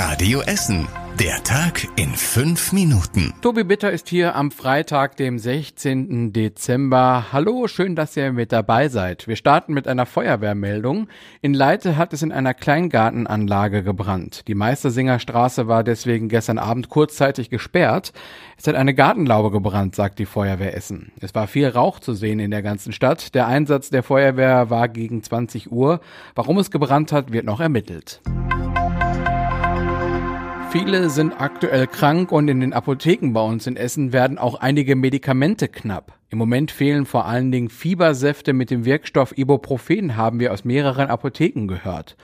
Radio Essen. Der Tag in fünf Minuten. Tobi Bitter ist hier am Freitag, dem 16. Dezember. Hallo, schön, dass ihr mit dabei seid. Wir starten mit einer Feuerwehrmeldung. In Leite hat es in einer Kleingartenanlage gebrannt. Die Meistersingerstraße war deswegen gestern Abend kurzzeitig gesperrt. Es hat eine Gartenlaube gebrannt, sagt die Feuerwehr Essen. Es war viel Rauch zu sehen in der ganzen Stadt. Der Einsatz der Feuerwehr war gegen 20 Uhr. Warum es gebrannt hat, wird noch ermittelt. Viele sind aktuell krank und in den Apotheken bei uns in Essen werden auch einige Medikamente knapp. Im Moment fehlen vor allen Dingen Fiebersäfte mit dem Wirkstoff Ibuprofen, haben wir aus mehreren Apotheken gehört.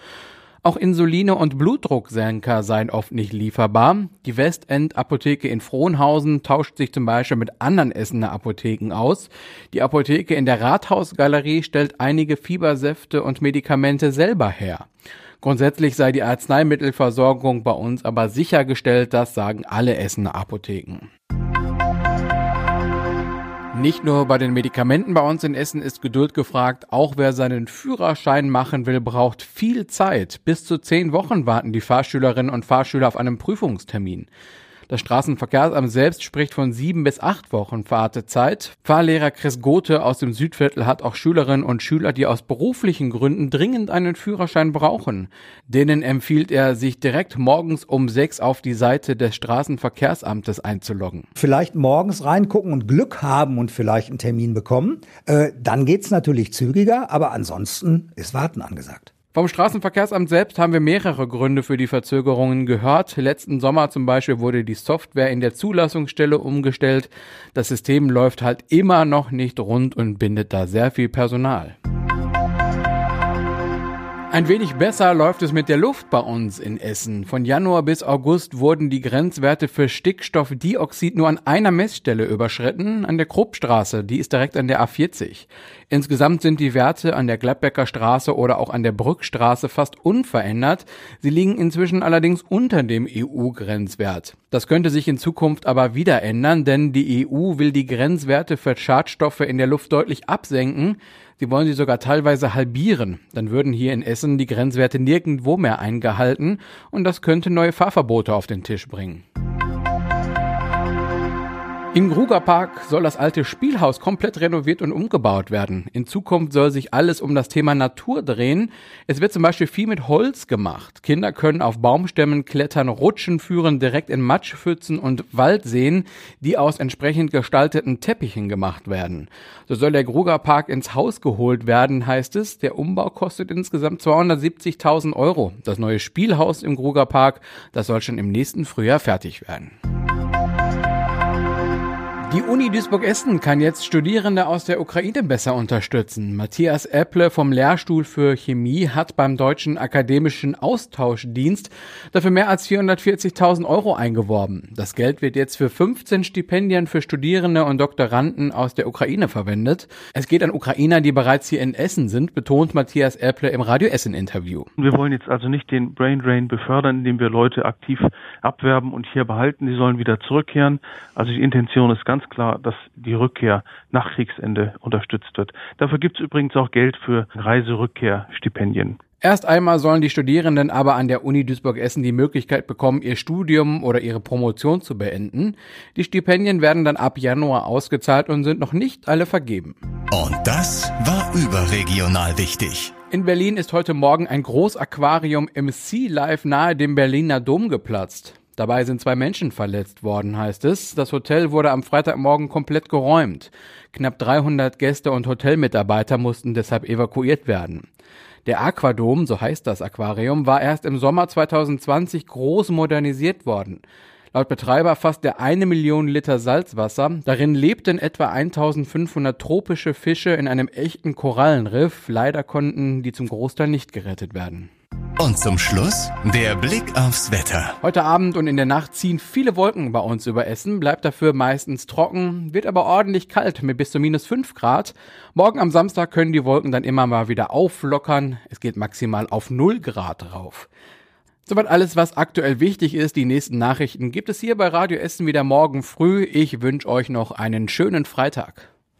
Auch Insuline und Blutdrucksenker seien oft nicht lieferbar. Die Westend Apotheke in Frohnhausen tauscht sich zum Beispiel mit anderen Essener Apotheken aus. Die Apotheke in der Rathausgalerie stellt einige Fiebersäfte und Medikamente selber her. Grundsätzlich sei die Arzneimittelversorgung bei uns aber sichergestellt, das sagen alle Essener Apotheken. Nicht nur bei den Medikamenten bei uns in Essen ist Geduld gefragt, auch wer seinen Führerschein machen will, braucht viel Zeit. Bis zu zehn Wochen warten die Fahrschülerinnen und Fahrschüler auf einen Prüfungstermin. Das Straßenverkehrsamt selbst spricht von sieben bis acht Wochen Wartezeit. Fahrlehrer Chris Gothe aus dem Südviertel hat auch Schülerinnen und Schüler, die aus beruflichen Gründen dringend einen Führerschein brauchen. Denen empfiehlt er, sich direkt morgens um sechs auf die Seite des Straßenverkehrsamtes einzuloggen. Vielleicht morgens reingucken und Glück haben und vielleicht einen Termin bekommen. Äh, dann geht's natürlich zügiger, aber ansonsten ist Warten angesagt. Vom Straßenverkehrsamt selbst haben wir mehrere Gründe für die Verzögerungen gehört. Letzten Sommer zum Beispiel wurde die Software in der Zulassungsstelle umgestellt. Das System läuft halt immer noch nicht rund und bindet da sehr viel Personal. Ein wenig besser läuft es mit der Luft bei uns in Essen. Von Januar bis August wurden die Grenzwerte für Stickstoffdioxid nur an einer Messstelle überschritten, an der Kruppstraße, die ist direkt an der A40. Insgesamt sind die Werte an der Gladbecker Straße oder auch an der Brückstraße fast unverändert. Sie liegen inzwischen allerdings unter dem EU-Grenzwert. Das könnte sich in Zukunft aber wieder ändern, denn die EU will die Grenzwerte für Schadstoffe in der Luft deutlich absenken. Sie wollen sie sogar teilweise halbieren. Dann würden hier in Essen die Grenzwerte nirgendwo mehr eingehalten und das könnte neue Fahrverbote auf den Tisch bringen. Im Grugerpark soll das alte Spielhaus komplett renoviert und umgebaut werden. In Zukunft soll sich alles um das Thema Natur drehen. Es wird zum Beispiel viel mit Holz gemacht. Kinder können auf Baumstämmen klettern, rutschen, führen direkt in Matschpfützen und Waldseen, die aus entsprechend gestalteten Teppichen gemacht werden. So soll der Grugerpark ins Haus geholt werden, heißt es. Der Umbau kostet insgesamt 270.000 Euro. Das neue Spielhaus im Grugerpark, das soll schon im nächsten Frühjahr fertig werden. Die Uni Duisburg-Essen kann jetzt Studierende aus der Ukraine besser unterstützen. Matthias Epple vom Lehrstuhl für Chemie hat beim Deutschen Akademischen Austauschdienst dafür mehr als 440.000 Euro eingeworben. Das Geld wird jetzt für 15 Stipendien für Studierende und Doktoranden aus der Ukraine verwendet. Es geht an Ukrainer, die bereits hier in Essen sind, betont Matthias Epple im Radio Essen Interview. Wir wollen jetzt also nicht den Brain Drain befördern, indem wir Leute aktiv abwerben und hier behalten. Sie sollen wieder zurückkehren. Also die Intention ist ganz ganz klar, dass die Rückkehr nach Kriegsende unterstützt wird. Dafür gibt es übrigens auch Geld für Reiserückkehrstipendien. Erst einmal sollen die Studierenden aber an der Uni Duisburg-Essen die Möglichkeit bekommen, ihr Studium oder ihre Promotion zu beenden. Die Stipendien werden dann ab Januar ausgezahlt und sind noch nicht alle vergeben. Und das war überregional wichtig. In Berlin ist heute Morgen ein Großaquarium im Sea Life nahe dem Berliner Dom geplatzt. Dabei sind zwei Menschen verletzt worden, heißt es. Das Hotel wurde am Freitagmorgen komplett geräumt. Knapp 300 Gäste und Hotelmitarbeiter mussten deshalb evakuiert werden. Der Aquadom, so heißt das Aquarium, war erst im Sommer 2020 groß modernisiert worden. Laut Betreiber fasst er eine Million Liter Salzwasser. Darin lebten etwa 1500 tropische Fische in einem echten Korallenriff. Leider konnten die zum Großteil nicht gerettet werden. Und zum Schluss der Blick aufs Wetter. Heute Abend und in der Nacht ziehen viele Wolken bei uns über Essen, bleibt dafür meistens trocken, wird aber ordentlich kalt mit bis zu minus 5 Grad. Morgen am Samstag können die Wolken dann immer mal wieder auflockern. Es geht maximal auf 0 Grad rauf. Soweit alles, was aktuell wichtig ist. Die nächsten Nachrichten gibt es hier bei Radio Essen wieder morgen früh. Ich wünsche euch noch einen schönen Freitag.